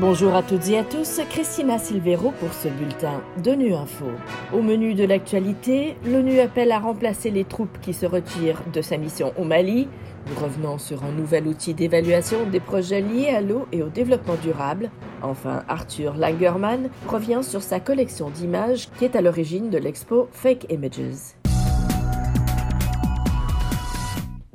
Bonjour à toutes et à tous, Christina Silvero pour ce bulletin d'ONU Info. Au menu de l'actualité, l'ONU appelle à remplacer les troupes qui se retirent de sa mission au Mali. Nous revenons sur un nouvel outil d'évaluation des projets liés à l'eau et au développement durable. Enfin, Arthur Langerman revient sur sa collection d'images qui est à l'origine de l'expo Fake Images.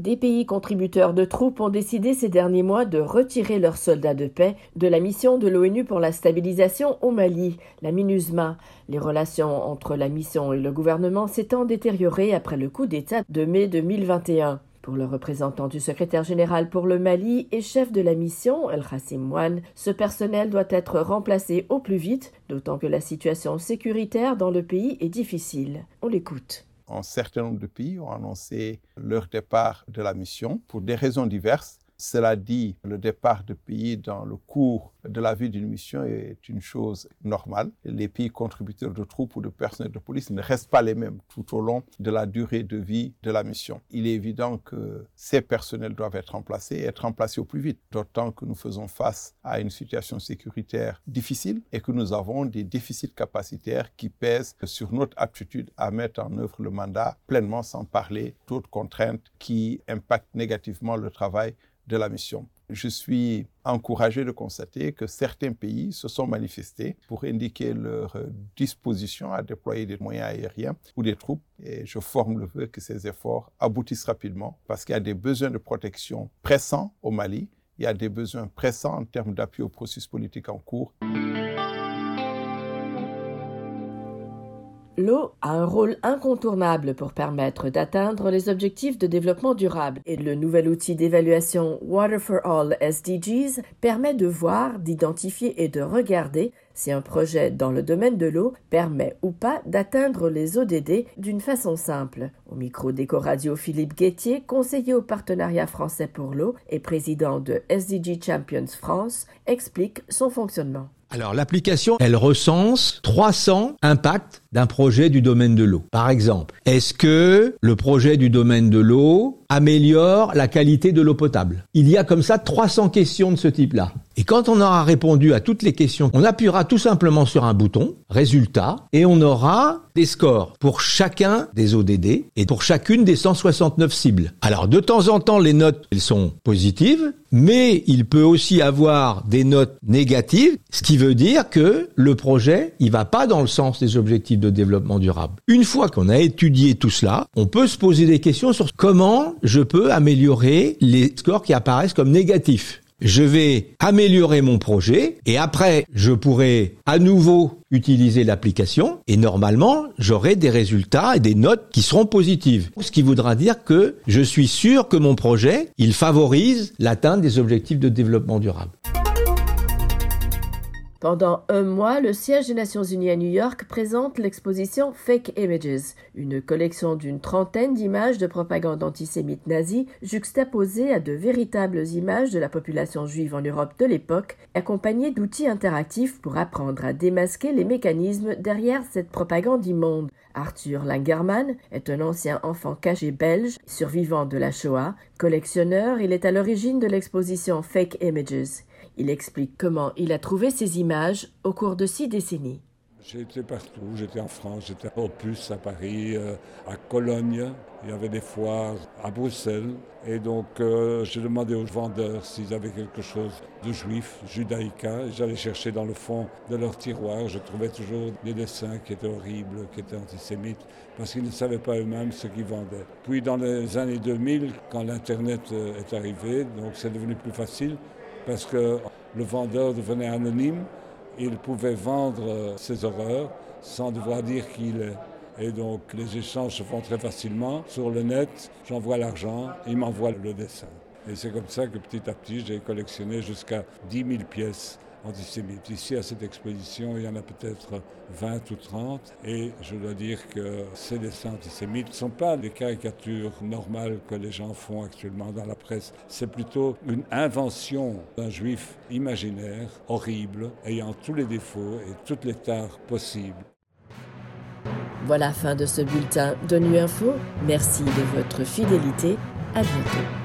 Des pays contributeurs de troupes ont décidé ces derniers mois de retirer leurs soldats de paix de la mission de l'ONU pour la stabilisation au Mali, la MINUSMA. Les relations entre la mission et le gouvernement s'étant détériorées après le coup d'État de mai 2021. Pour le représentant du secrétaire général pour le Mali et chef de la mission, El Khassim Mouane, ce personnel doit être remplacé au plus vite, d'autant que la situation sécuritaire dans le pays est difficile. On l'écoute un certain nombre de pays ont annoncé leur départ de la mission pour des raisons diverses. Cela dit, le départ de pays dans le cours de la vie d'une mission est une chose normale. Les pays contributeurs de troupes ou de personnel de police ne restent pas les mêmes tout au long de la durée de vie de la mission. Il est évident que ces personnels doivent être remplacés et être remplacés au plus vite, d'autant que nous faisons face à une situation sécuritaire difficile et que nous avons des déficits capacitaires qui pèsent sur notre aptitude à mettre en œuvre le mandat pleinement sans parler d'autres contraintes qui impactent négativement le travail de la mission. Je suis encouragé de constater que certains pays se sont manifestés pour indiquer leur disposition à déployer des moyens aériens ou des troupes. Et je forme le vœu que ces efforts aboutissent rapidement parce qu'il y a des besoins de protection pressants au Mali. Il y a des besoins pressants en termes d'appui au processus politique en cours. L'eau a un rôle incontournable pour permettre d'atteindre les objectifs de développement durable et le nouvel outil d'évaluation Water for All SDGs permet de voir, d'identifier et de regarder si un projet dans le domaine de l'eau permet ou pas d'atteindre les ODD d'une façon simple. Au micro d'Eco-Radio, Philippe Guettier, conseiller au partenariat français pour l'eau et président de SDG Champions France, explique son fonctionnement. Alors l'application, elle recense 300 impacts d'un projet du domaine de l'eau. Par exemple, est-ce que le projet du domaine de l'eau améliore la qualité de l'eau potable? Il y a comme ça 300 questions de ce type-là. Et quand on aura répondu à toutes les questions, on appuiera tout simplement sur un bouton, résultat, et on aura des scores pour chacun des ODD et pour chacune des 169 cibles. Alors de temps en temps, les notes, elles sont positives, mais il peut aussi avoir des notes négatives, ce qui veut dire que le projet, il va pas dans le sens des objectifs de développement durable. Une fois qu'on a étudié tout cela, on peut se poser des questions sur comment je peux améliorer les scores qui apparaissent comme négatifs je vais améliorer mon projet et après, je pourrai à nouveau utiliser l'application et normalement, j'aurai des résultats et des notes qui seront positives. Ce qui voudra dire que je suis sûr que mon projet, il favorise l'atteinte des objectifs de développement durable. Pendant un mois, le siège des Nations Unies à New York présente l'exposition Fake Images, une collection d'une trentaine d'images de propagande antisémite nazie juxtaposées à de véritables images de la population juive en Europe de l'époque, accompagnées d'outils interactifs pour apprendre à démasquer les mécanismes derrière cette propagande immonde. Arthur Langerman est un ancien enfant caché belge, survivant de la Shoah. Collectionneur, il est à l'origine de l'exposition Fake Images. Il explique comment il a trouvé ces images au cours de six décennies. J'ai été partout, j'étais en France, j'étais au Opus à Paris, euh, à Cologne, il y avait des foires à Bruxelles. Et donc euh, j'ai demandé aux vendeurs s'ils avaient quelque chose de juif, judaïca. J'allais chercher dans le fond de leur tiroir, je trouvais toujours des dessins qui étaient horribles, qui étaient antisémites, parce qu'ils ne savaient pas eux-mêmes ce qu'ils vendaient. Puis dans les années 2000, quand l'Internet euh, est arrivé, donc c'est devenu plus facile, parce que le vendeur devenait anonyme, il pouvait vendre ses horreurs sans devoir dire qui il est. Et donc les échanges se font très facilement. Sur le net, j'envoie l'argent, il m'envoie le dessin. Et c'est comme ça que petit à petit, j'ai collectionné jusqu'à 10 000 pièces antisémites. Ici, à cette exposition, il y en a peut-être 20 ou 30. Et je dois dire que ces dessins antisémites ne sont pas des caricatures normales que les gens font actuellement dans la presse. C'est plutôt une invention d'un juif imaginaire, horrible, ayant tous les défauts et toutes les tares possibles. Voilà fin de ce bulletin de Nu Info. Merci de votre fidélité. À bientôt.